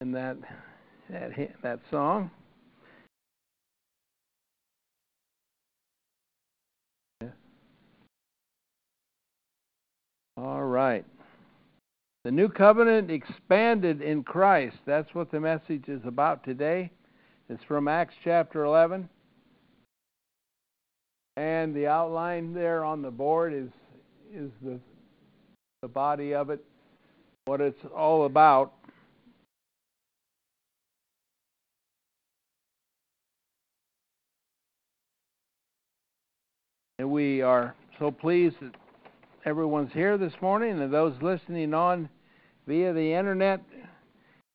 And that that that song. All right. The new covenant expanded in Christ. That's what the message is about today. It's from Acts chapter 11. And the outline there on the board is is the the body of it, what it's all about. And we are so pleased that everyone's here this morning, and those listening on via the internet,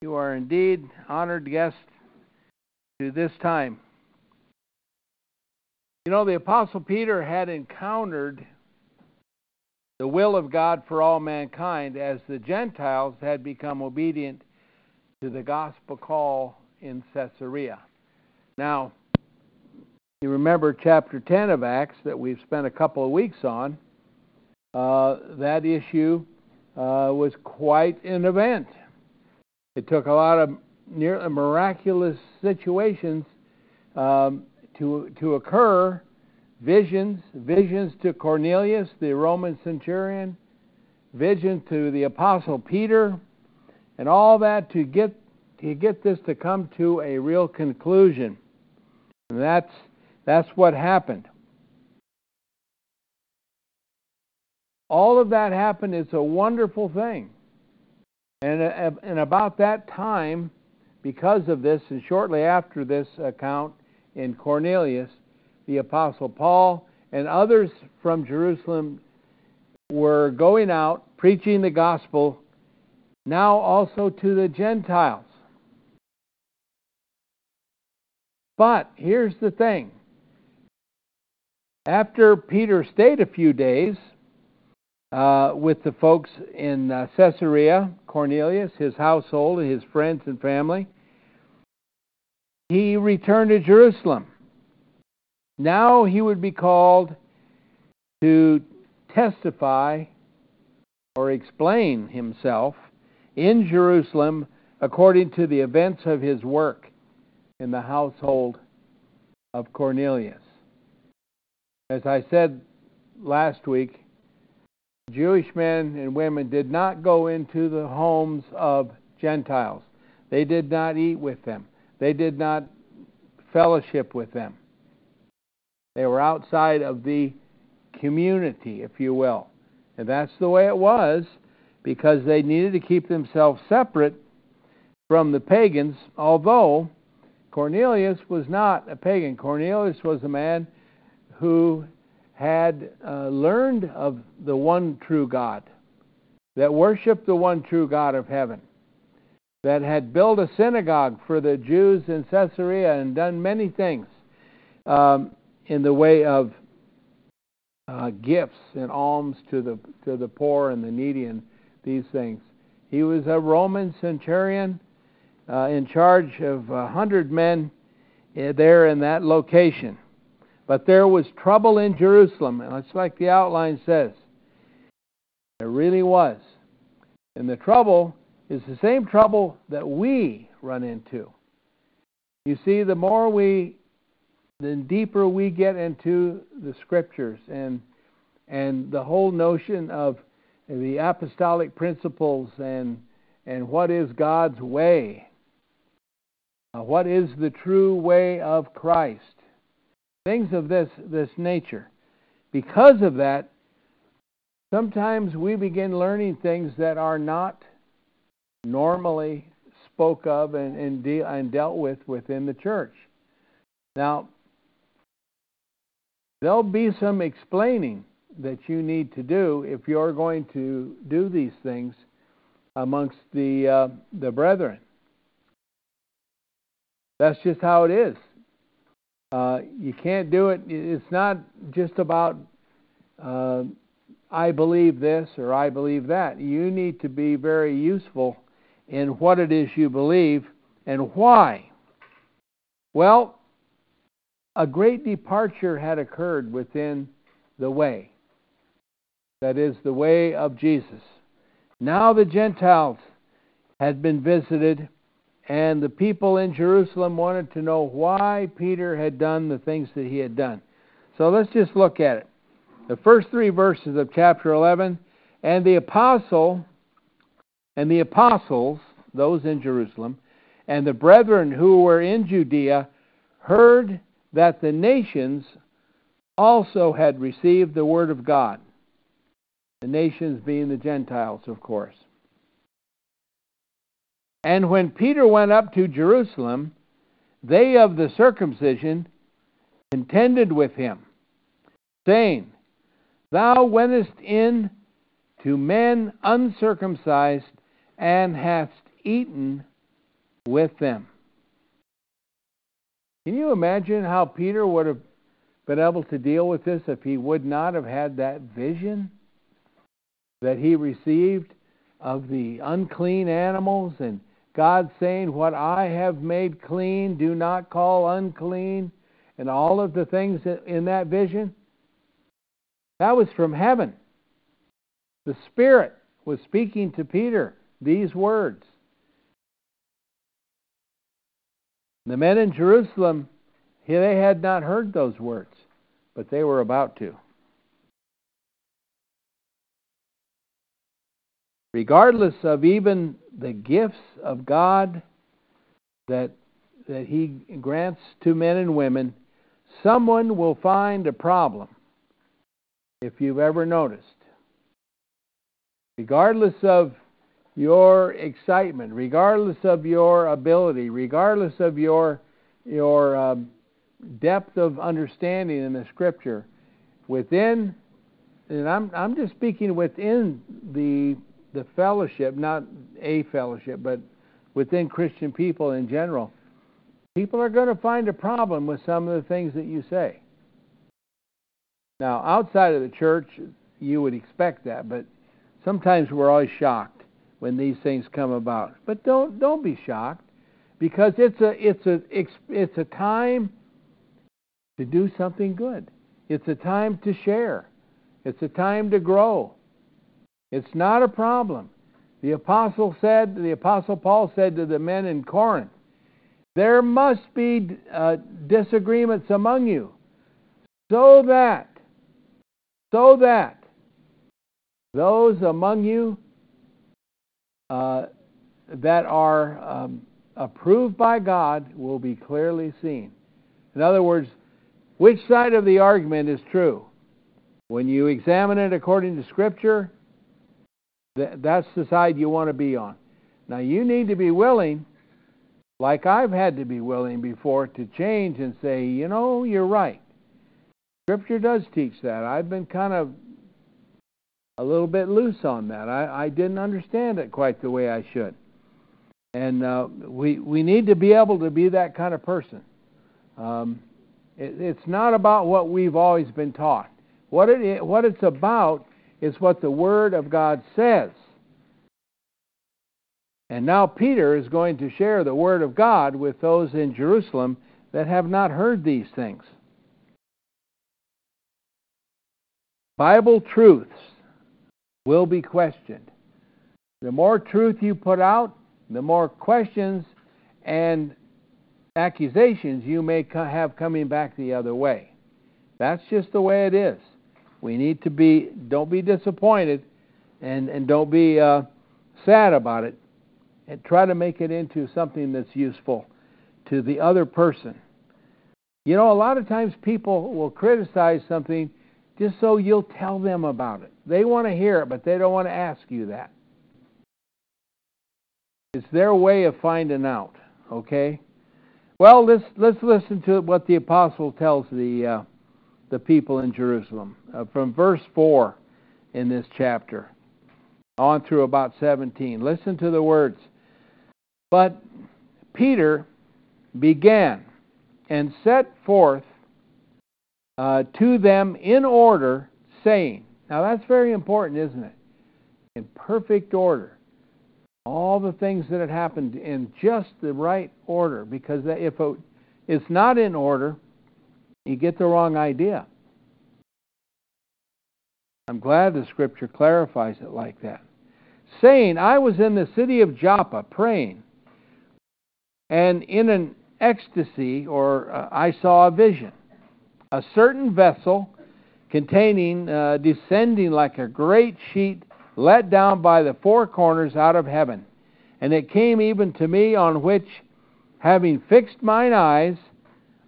you are indeed honored guests to this time. You know, the Apostle Peter had encountered the will of God for all mankind as the Gentiles had become obedient to the gospel call in Caesarea. Now, you remember chapter 10 of Acts that we've spent a couple of weeks on uh, that issue uh, was quite an event. It took a lot of near miraculous situations um, to to occur. Visions, visions to Cornelius, the Roman centurion, vision to the apostle Peter, and all that to get to get this to come to a real conclusion. And that's that's what happened. all of that happened. It's a wonderful thing. And, uh, and about that time, because of this, and shortly after this account in Cornelius, the Apostle Paul and others from Jerusalem were going out preaching the gospel, now also to the Gentiles. But here's the thing after Peter stayed a few days, uh, with the folks in uh, Caesarea, Cornelius, his household, his friends and family. He returned to Jerusalem. Now he would be called to testify or explain himself in Jerusalem according to the events of his work in the household of Cornelius. As I said last week, Jewish men and women did not go into the homes of Gentiles. They did not eat with them. They did not fellowship with them. They were outside of the community, if you will. And that's the way it was because they needed to keep themselves separate from the pagans, although Cornelius was not a pagan. Cornelius was a man who had uh, learned of the one true God, that worshiped the one true God of heaven, that had built a synagogue for the Jews in Caesarea and done many things um, in the way of uh, gifts and alms to the to the poor and the needy and these things. He was a Roman centurion uh, in charge of a hundred men uh, there in that location. But there was trouble in Jerusalem, and it's like the outline says. There really was. And the trouble is the same trouble that we run into. You see, the more we, the deeper we get into the scriptures and and the whole notion of the apostolic principles and and what is God's way, uh, what is the true way of Christ, things of this, this nature. Because of that, sometimes we begin learning things that are not normally spoke of and, and, de- and dealt with within the church. Now, there'll be some explaining that you need to do if you're going to do these things amongst the uh, the brethren. That's just how it is. Uh, you can't do it. It's not just about uh, I believe this or I believe that. You need to be very useful in what it is you believe and why. Well, a great departure had occurred within the way. That is, the way of Jesus. Now the Gentiles had been visited, and the people in Jerusalem wanted to know why Peter had done the things that he had done. So let's just look at it. The first three verses of chapter 11 and the apostle and the apostles, those in Jerusalem, and the brethren who were in Judea heard that the nations also had received the word of God. The nations being the Gentiles, of course. And when Peter went up to Jerusalem, they of the circumcision contended with him, saying, Thou wentest in to men uncircumcised and hast eaten with them. Can you imagine how Peter would have been able to deal with this if he would not have had that vision that he received of the unclean animals and God saying, What I have made clean, do not call unclean, and all of the things in that vision? That was from heaven. The Spirit was speaking to Peter these words. The men in Jerusalem, they had not heard those words, but they were about to. Regardless of even the gifts of God that, that He grants to men and women, someone will find a problem if you've ever noticed. Regardless of your excitement, regardless of your ability, regardless of your your uh, depth of understanding in the Scripture, within, and I'm I'm just speaking within the the fellowship, not a fellowship, but within Christian people in general, people are going to find a problem with some of the things that you say. Now, outside of the church, you would expect that, but sometimes we're always shocked when these things come about. But don't don't be shocked because it's a it's a it's a time to do something good. It's a time to share. It's a time to grow. It's not a problem. The apostle said, the apostle Paul said to the men in Corinth, there must be uh, disagreements among you, so that, so that those among you uh, that are um, approved by God will be clearly seen. In other words, which side of the argument is true? When you examine it according to Scripture, that's the side you want to be on. Now, you need to be willing, like I've had to be willing before, to change and say, you know, you're right. Scripture does teach that. I've been kind of a little bit loose on that. I, I didn't understand it quite the way I should. And uh, we we need to be able to be that kind of person. Um, it, it's not about what we've always been taught. What it what it's about is what the Word of God says. And now Peter is going to share the Word of God with those in Jerusalem that have not heard these things. Bible truths will be questioned. The more truth you put out, the more questions and accusations you may have coming back the other way. That's just the way it is. We need to be, don't be disappointed and, and don't be uh, sad about it. And try to make it into something that's useful to the other person. You know, a lot of times people will criticize something just so you'll tell them about it. They want to hear it, but they don't want to ask you that. It's their way of finding out, okay? Well, let's let's listen to what the apostle tells the uh, the people in Jerusalem. Uh, from verse 4 in this chapter on through about 17. Listen to the words. But Peter began and set forth uh, to them in order, saying, Now that's very important, isn't it? In perfect order. All the things that had happened in just the right order, because if it's not in order, you get the wrong idea. I'm glad the scripture clarifies it like that. Saying, I was in the city of Joppa praying, and in an ecstasy, or uh, I saw a vision. A certain vessel containing, uh, descending like a great sheet let down by the four corners out of heaven. And it came even to me, on which, having fixed mine eyes,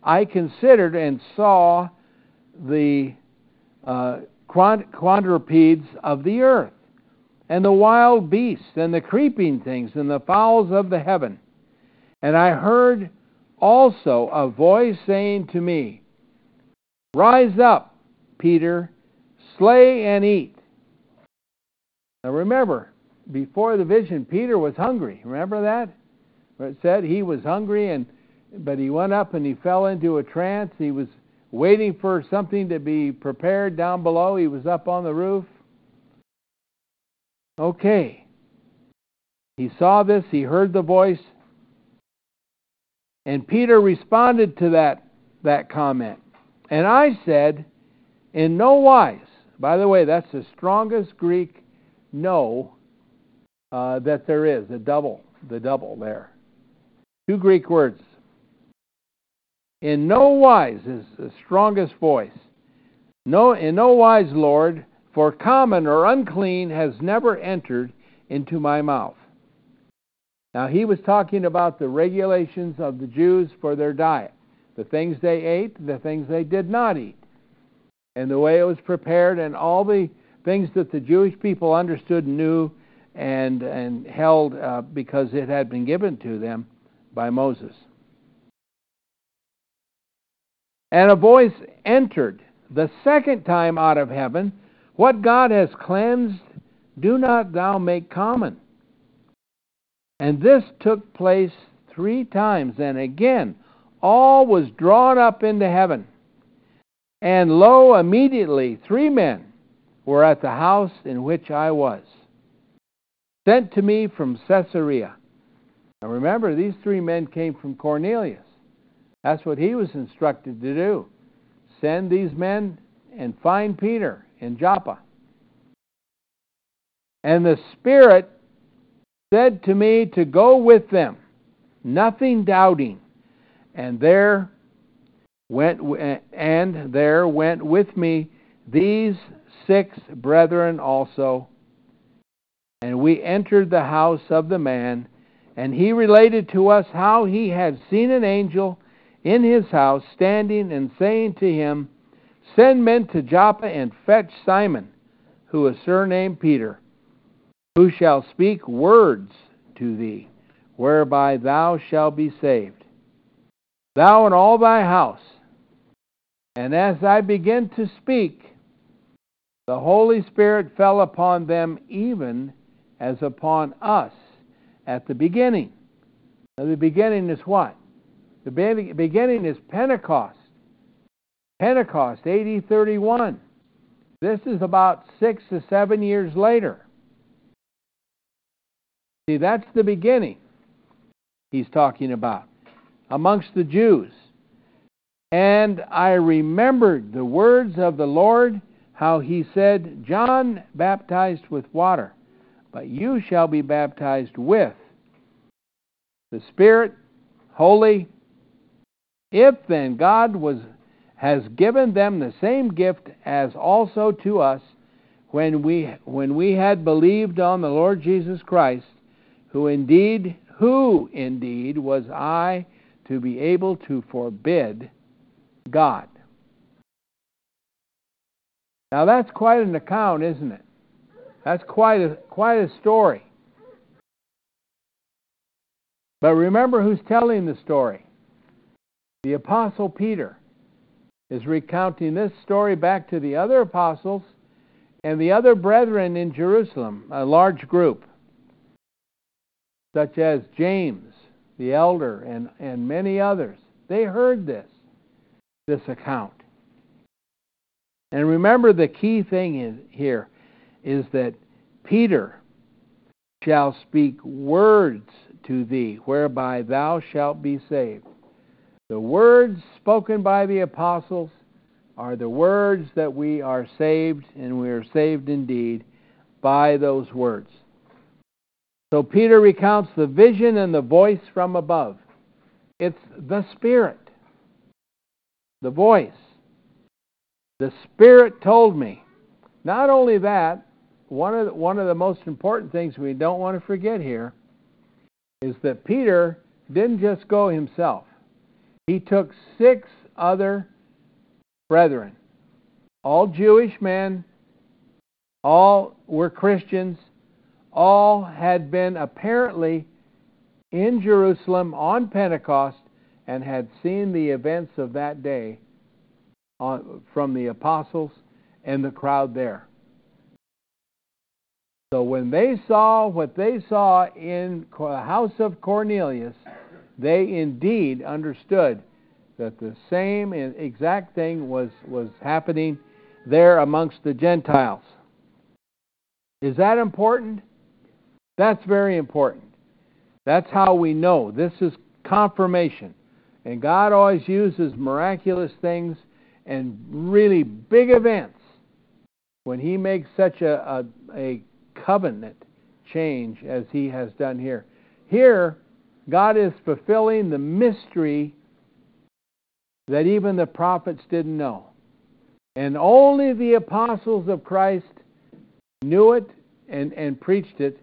I considered and saw the uh, quadrupeds of the earth, and the wild beasts, and the creeping things, and the fowls of the heaven. And I heard also a voice saying to me, Rise up, Peter, slay and eat. Now remember, before the vision, Peter was hungry. Remember that? Where it said he was hungry, and but he went up and he fell into a trance. He was waiting for something to be prepared down below. He was up on the roof. Okay. He saw this, he heard the voice, and Peter responded to that, that comment. And I said, In no wise, by the way, that's the strongest Greek no uh, that there is, the double, the double there. Two Greek words. In no wise is the strongest voice. No, in no wise, Lord, for common or unclean has never entered into my mouth. Now, he was talking about the regulations of the Jews for their diet the things they ate, the things they did not eat, and the way it was prepared, and all the things that the Jewish people understood and knew and, and held uh, because it had been given to them by Moses. And a voice entered the second time out of heaven What God has cleansed, do not thou make common. And this took place three times. And again, all was drawn up into heaven. And lo, immediately three men were at the house in which I was, sent to me from Caesarea. Now remember, these three men came from Cornelius. That's what he was instructed to do. Send these men and find Peter in Joppa. And the Spirit said to me to go with them, nothing doubting. And there went and there went with me these six brethren also. And we entered the house of the man, and he related to us how he had seen an angel in his house standing and saying to him, Send men to Joppa and fetch Simon, who is surnamed Peter who shall speak words to thee, whereby thou shalt be saved, thou and all thy house. And as I began to speak, the Holy Spirit fell upon them even as upon us at the beginning. Now, the beginning is what? The beginning is Pentecost. Pentecost, AD 31. This is about six to seven years later. See, that's the beginning he's talking about amongst the Jews. And I remembered the words of the Lord, how he said, John baptized with water, but you shall be baptized with the Spirit, holy. If then God was has given them the same gift as also to us when we when we had believed on the Lord Jesus Christ, who indeed who indeed was I to be able to forbid God? Now that's quite an account, isn't it? That's quite a quite a story. But remember who's telling the story. The apostle Peter is recounting this story back to the other apostles and the other brethren in Jerusalem, a large group such as James the elder, and, and many others, they heard this, this account. And remember the key thing is, here is that Peter shall speak words to thee, whereby thou shalt be saved. The words spoken by the apostles are the words that we are saved, and we are saved indeed by those words. So Peter recounts the vision and the voice from above. It's the Spirit, the voice. The Spirit told me. Not only that, one of the, one of the most important things we don't want to forget here is that Peter didn't just go himself. He took six other brethren, all Jewish men, all were Christians, all had been apparently in Jerusalem on Pentecost and had seen the events of that day on, from the apostles and the crowd there. So when they saw what they saw in the house of Cornelius, they indeed understood that the same exact thing was, was happening there amongst the Gentiles. Is that important? That's very important. That's how we know. This is confirmation. And God always uses miraculous things and really big events when He makes such a, a, a covenant change as He has done here. Here, God is fulfilling the mystery that even the prophets didn't know. And only the apostles of Christ knew it and, and preached it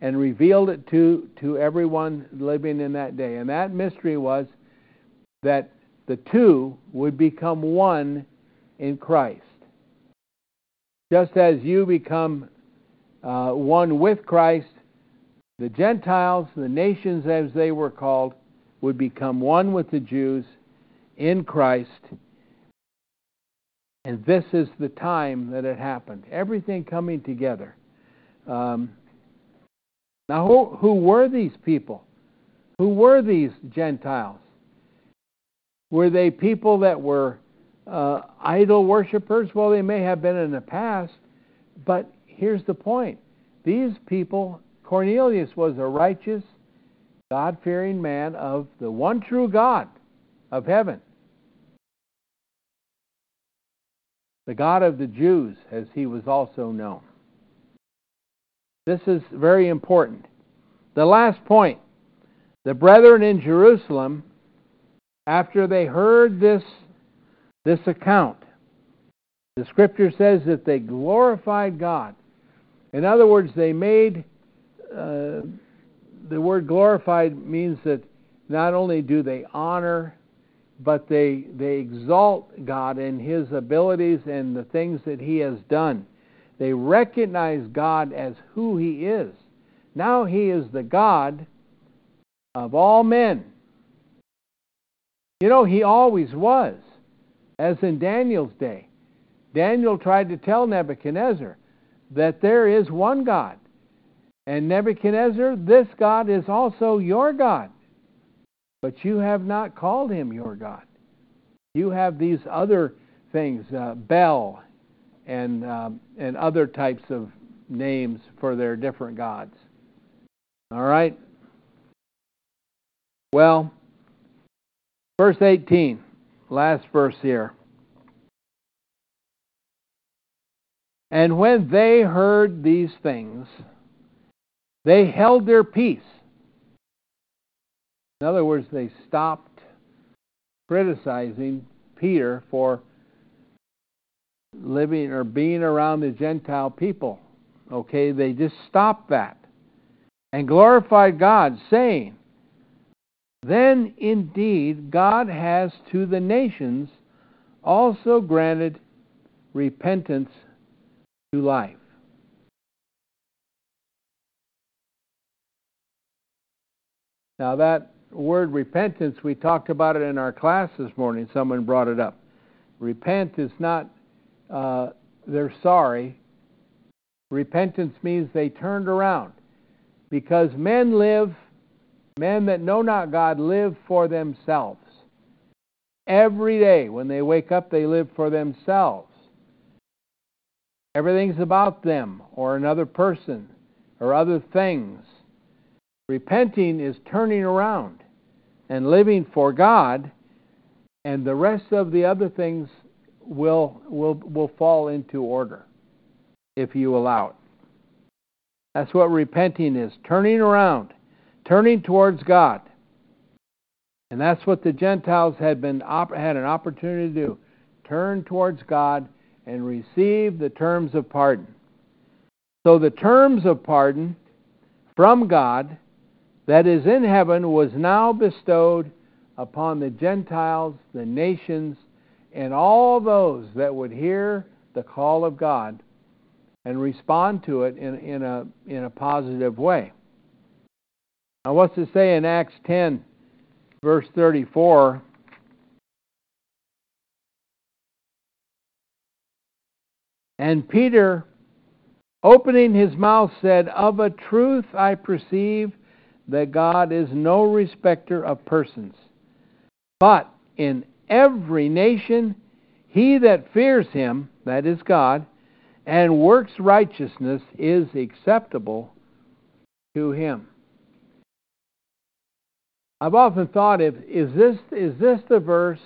and revealed it to, to everyone living in that day. And that mystery was that the two would become one in Christ. Just as you become uh, one with Christ, the Gentiles, the nations as they were called, would become one with the Jews in Christ. And this is the time that it happened. Everything coming together. Um, now, who, who were these people? Who were these Gentiles? Were they people that were uh, idol worshippers? Well, they may have been in the past, but here's the point. These people, Cornelius was a righteous, God fearing man of the one true God of heaven. The God of the Jews, as he was also known. This is very important. The last point the brethren in Jerusalem, after they heard this, this account, the scripture says that they glorified God. In other words, they made uh, the word glorified means that not only do they honor, but they they exalt God and His abilities and the things that He has done. They recognize God as who He is. Now He is the God of all men. You know, He always was, as in Daniel's day. Daniel tried to tell Nebuchadnezzar that there is one God. And Nebuchadnezzar, this God is also your God. But you have not called him your God. You have these other things, uh, Bel and, um, and other types of names for their different gods. All right? Well, verse 18, last verse here. And when they heard these things, they held their peace. In other words, they stopped criticizing Peter for living or being around the Gentile people. Okay, they just stopped that and glorified God, saying, Then indeed God has to the nations also granted repentance to life. Now, that word repentance, we talked about it in our class this morning. Someone brought it up. Repent is not uh, they're sorry. Repentance means they turned around. Because men live, Men that know not God live for themselves. Every day when they wake up, they live for themselves. Everything's about them or another person or other things. Repenting is turning around and living for God, and the rest of the other things will will will fall into order if you allow it. That's what repenting is, turning around, turning towards God. And that's what the Gentiles had been had an opportunity to do. Turn towards God and receive the terms of pardon. So the terms of pardon from God that is in heaven was now bestowed upon the Gentiles, the nations, and all those that would hear the call of God and respond to it in, in, a, in a positive way. Now, what's it say in Acts 10, verse 34? And Peter, opening his mouth, said, Of a truth I perceive that God is no respecter of persons, but in every nation he that fears him, that is God, and works righteousness is acceptable to him. I've often thought if is this is this the verse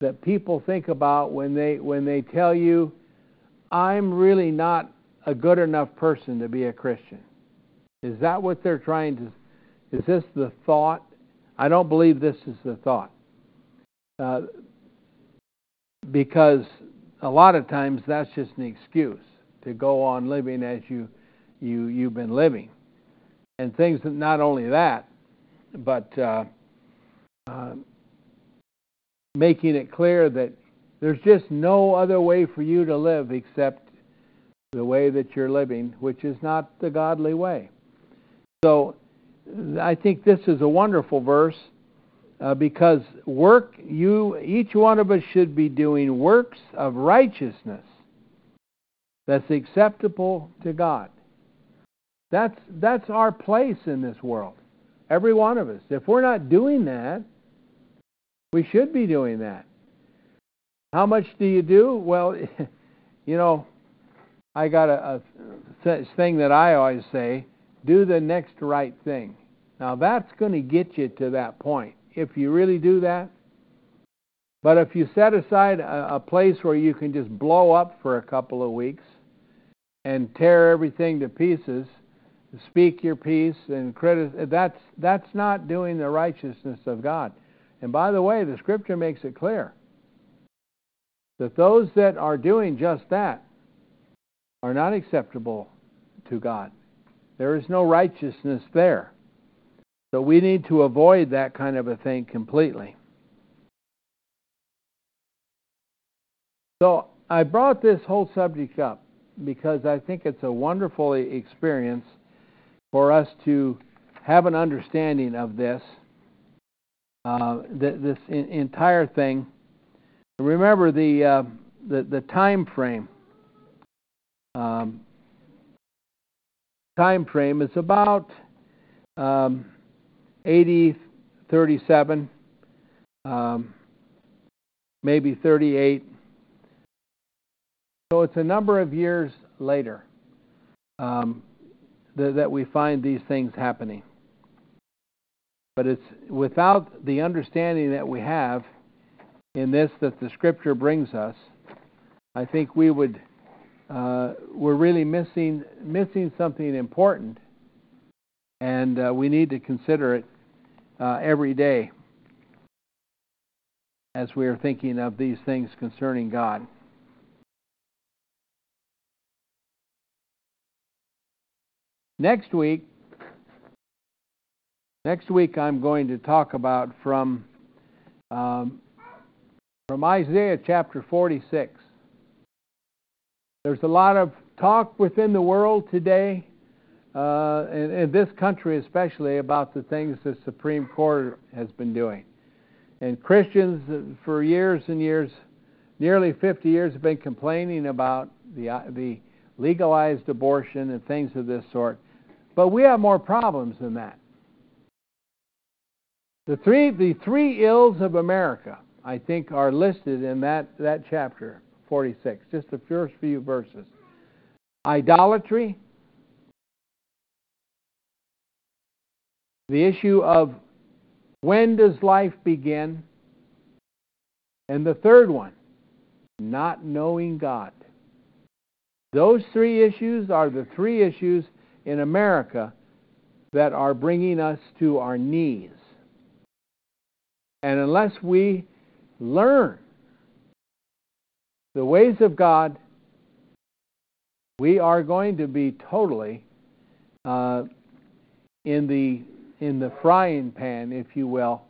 that people think about when they when they tell you I'm really not a good enough person to be a Christian. Is that what they're trying to is this the thought? I don't believe this is the thought. Uh, because a lot of times that's just an excuse to go on living as you you you've been living, and things that not only that, but uh, uh, making it clear that there's just no other way for you to live except the way that you're living, which is not the godly way. So I think this is a wonderful verse uh, because work you each one of us should be doing works of righteousness that's acceptable to God. That's that's our place in this world. Every one of us. If we're not doing that, we should be doing that. How much do you do? Well, you know, I got a, a thing that I always say: do the next right thing. Now that's going to get you to that point if you really do that. But if you set aside a, a place where you can just blow up for a couple of weeks and tear everything to pieces, speak your piece and criticize, that's that's not doing the righteousness of God. And by the way, the scripture makes it clear that those that are doing just that are not acceptable to God. There is no righteousness there. So we need to avoid that kind of a thing completely. So I brought this whole subject up because I think it's a wonderful experience for us to have an understanding of this, uh, this entire thing. Remember the uh, the, the time frame. Um, time frame is about um, AD, 37, um, maybe 38. So it's a number of years later um, that, that we find these things happening. But it's without the understanding that we have in this that the Scripture brings us, I think we would uh, we're really missing missing something important and uh, we need to consider it uh, every day as we are thinking of these things concerning God. Next week, next week I'm going to talk about from um, from Isaiah chapter 46. There's a lot of talk within the world today uh, in, in this country especially, about the things the Supreme Court has been doing. And Christians, uh, for years and years, nearly 50 years, have been complaining about the, uh, the legalized abortion and things of this sort. But we have more problems than that. The three, the three ills of America, I think, are listed in that, that chapter 46, just the first few verses idolatry, the issue of when does life begin, and the third one, not knowing God. Those three issues are the three issues in America that are bringing us to our knees. And unless we learn the ways of God, we are going to be totally uh, in the in the frying pan, if you will,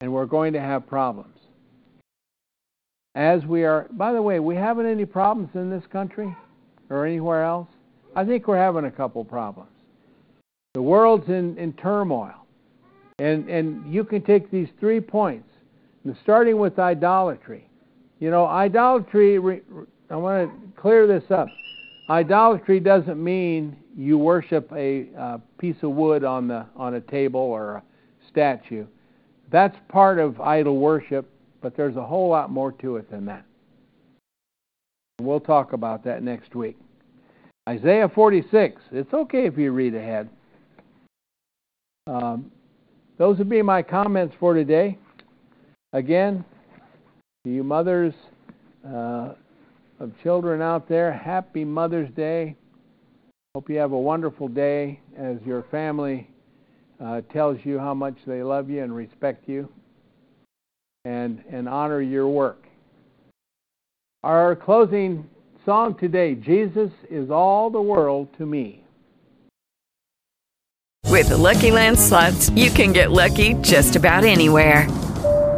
and we're going to have problems. As we are, by the way, we haven't any problems in this country or anywhere else? I think we're having a couple problems. The world's in, in turmoil. And, and you can take these three points, starting with idolatry. You know, idolatry, I want to clear this up. Idolatry doesn't mean you worship a, a piece of wood on, the, on a table or a statue. That's part of idol worship, but there's a whole lot more to it than that. We'll talk about that next week. Isaiah 46. It's okay if you read ahead. Um, those would be my comments for today. Again, to you mothers uh, of children out there, happy Mother's Day. Hope you have a wonderful day as your family uh, tells you how much they love you and respect you and, and honor your work. Our closing song today Jesus is all the world to me. With the Lucky Land slots, you can get lucky just about anywhere.